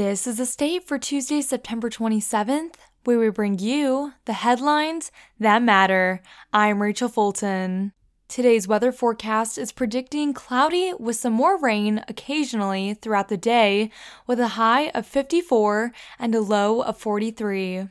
This is a state for Tuesday, September 27th, where we bring you the headlines that matter. I'm Rachel Fulton. Today's weather forecast is predicting cloudy with some more rain occasionally throughout the day, with a high of 54 and a low of 43.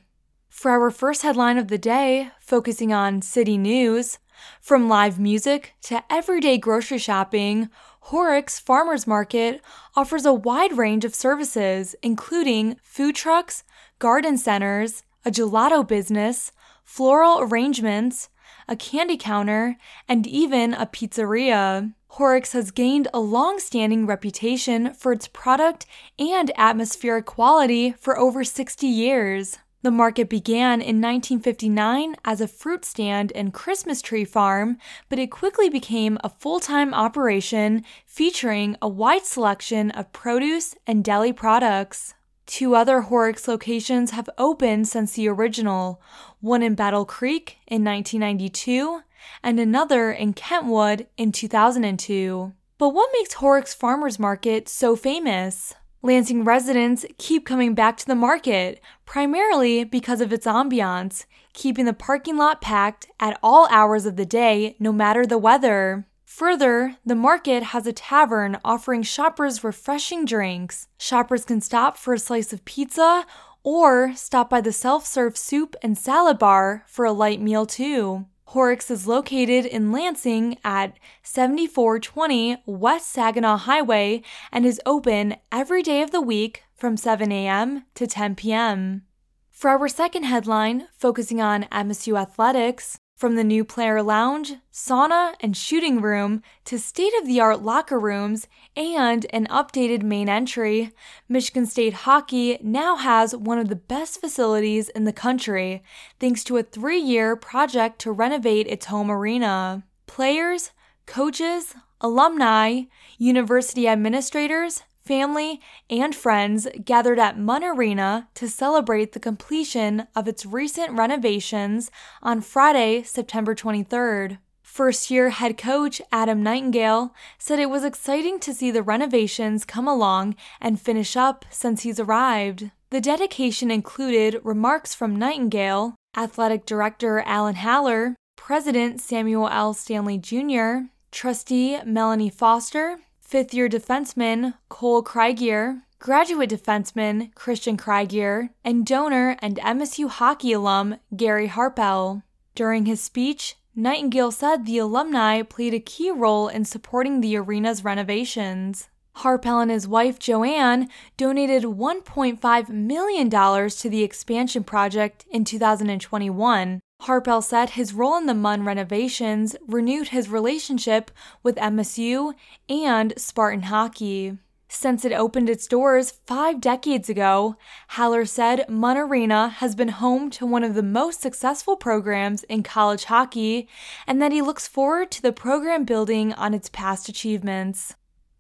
For our first headline of the day, focusing on city news, from live music to everyday grocery shopping, Horrocks Farmers Market offers a wide range of services, including food trucks, garden centers, a gelato business, floral arrangements, a candy counter, and even a pizzeria. Horrocks has gained a long standing reputation for its product and atmospheric quality for over 60 years. The market began in 1959 as a fruit stand and Christmas tree farm, but it quickly became a full time operation featuring a wide selection of produce and deli products. Two other Horrocks locations have opened since the original one in Battle Creek in 1992 and another in Kentwood in 2002. But what makes Horrocks Farmers Market so famous? Lansing residents keep coming back to the market, primarily because of its ambiance, keeping the parking lot packed at all hours of the day, no matter the weather. Further, the market has a tavern offering shoppers refreshing drinks. Shoppers can stop for a slice of pizza or stop by the self serve soup and salad bar for a light meal, too. Horrocks is located in Lansing at 7420 West Saginaw Highway and is open every day of the week from 7 a.m. to 10 p.m. For our second headline, focusing on MSU athletics, from the new player lounge, sauna, and shooting room to state of the art locker rooms and an updated main entry, Michigan State Hockey now has one of the best facilities in the country thanks to a three year project to renovate its home arena. Players, coaches, alumni, university administrators, family, and friends gathered at Munn Arena to celebrate the completion of its recent renovations on Friday, September 23rd. First year head coach Adam Nightingale said it was exciting to see the renovations come along and finish up since he's arrived. The dedication included remarks from Nightingale, athletic director Alan Haller, president Samuel L. Stanley Jr., trustee Melanie Foster, fifth year defenseman Cole Krygier, graduate defenseman Christian Krygier, and donor and MSU hockey alum Gary Harpel. During his speech, Nightingale said the alumni played a key role in supporting the arena's renovations. Harpel and his wife Joanne donated $1.5 million to the expansion project in 2021, Harpel said his role in the Munn renovations renewed his relationship with MSU and Spartan hockey. Since it opened its doors five decades ago, Haller said Munn Arena has been home to one of the most successful programs in college hockey and that he looks forward to the program building on its past achievements.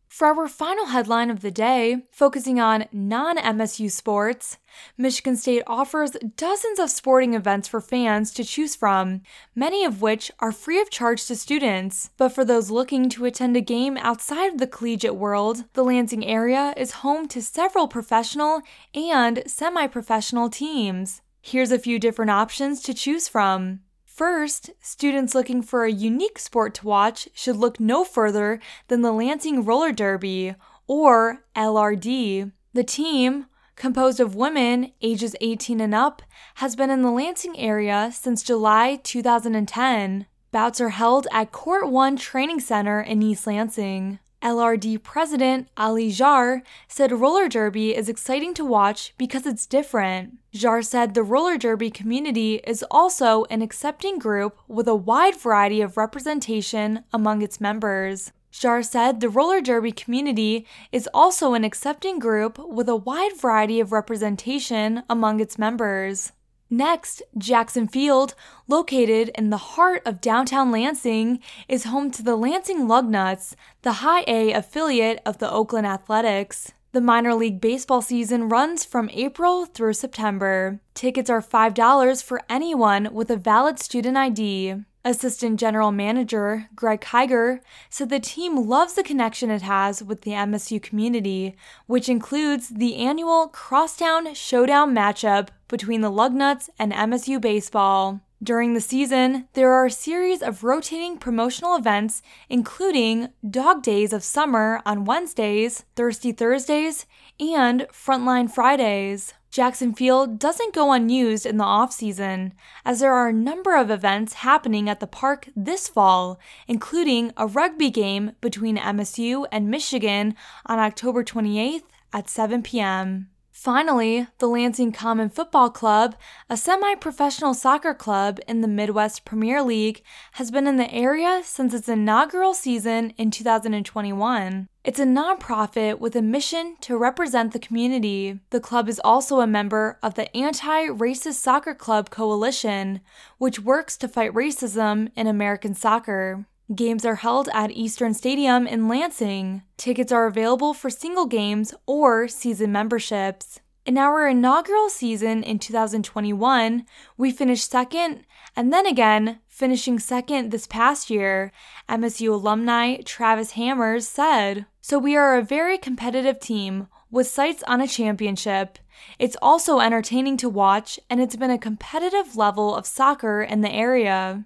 For our final headline of the day, focusing on non MSU sports, Michigan State offers dozens of sporting events for fans to choose from, many of which are free of charge to students. But for those looking to attend a game outside of the collegiate world, the Lansing area is home to several professional and semi professional teams. Here's a few different options to choose from. First, students looking for a unique sport to watch should look no further than the Lansing Roller Derby, or LRD. The team, composed of women ages 18 and up, has been in the Lansing area since July 2010. Bouts are held at Court 1 Training Center in East Lansing. LRD president Ali Jar said roller derby is exciting to watch because it's different. Jar said the roller derby community is also an accepting group with a wide variety of representation among its members. Jar said the roller derby community is also an accepting group with a wide variety of representation among its members. Next, Jackson Field, located in the heart of downtown Lansing, is home to the Lansing Lugnuts, the high A affiliate of the Oakland Athletics. The minor league baseball season runs from April through September. Tickets are $5 for anyone with a valid student ID. Assistant General Manager Greg Kiger said the team loves the connection it has with the MSU community, which includes the annual Crosstown Showdown matchup between the Lugnuts and MSU baseball. During the season, there are a series of rotating promotional events, including Dog Days of Summer on Wednesdays, Thirsty Thursdays, and Frontline Fridays. Jackson Field doesn't go unused in the off season, as there are a number of events happening at the park this fall, including a rugby game between MSU and Michigan on October 28th at 7 p.m. Finally, the Lansing Common Football Club, a semi professional soccer club in the Midwest Premier League, has been in the area since its inaugural season in 2021. It's a nonprofit with a mission to represent the community. The club is also a member of the Anti Racist Soccer Club Coalition, which works to fight racism in American soccer. Games are held at Eastern Stadium in Lansing. Tickets are available for single games or season memberships. In our inaugural season in 2021, we finished second and then again finishing second this past year, MSU alumni Travis Hammers said. So we are a very competitive team with sights on a championship. It's also entertaining to watch, and it's been a competitive level of soccer in the area.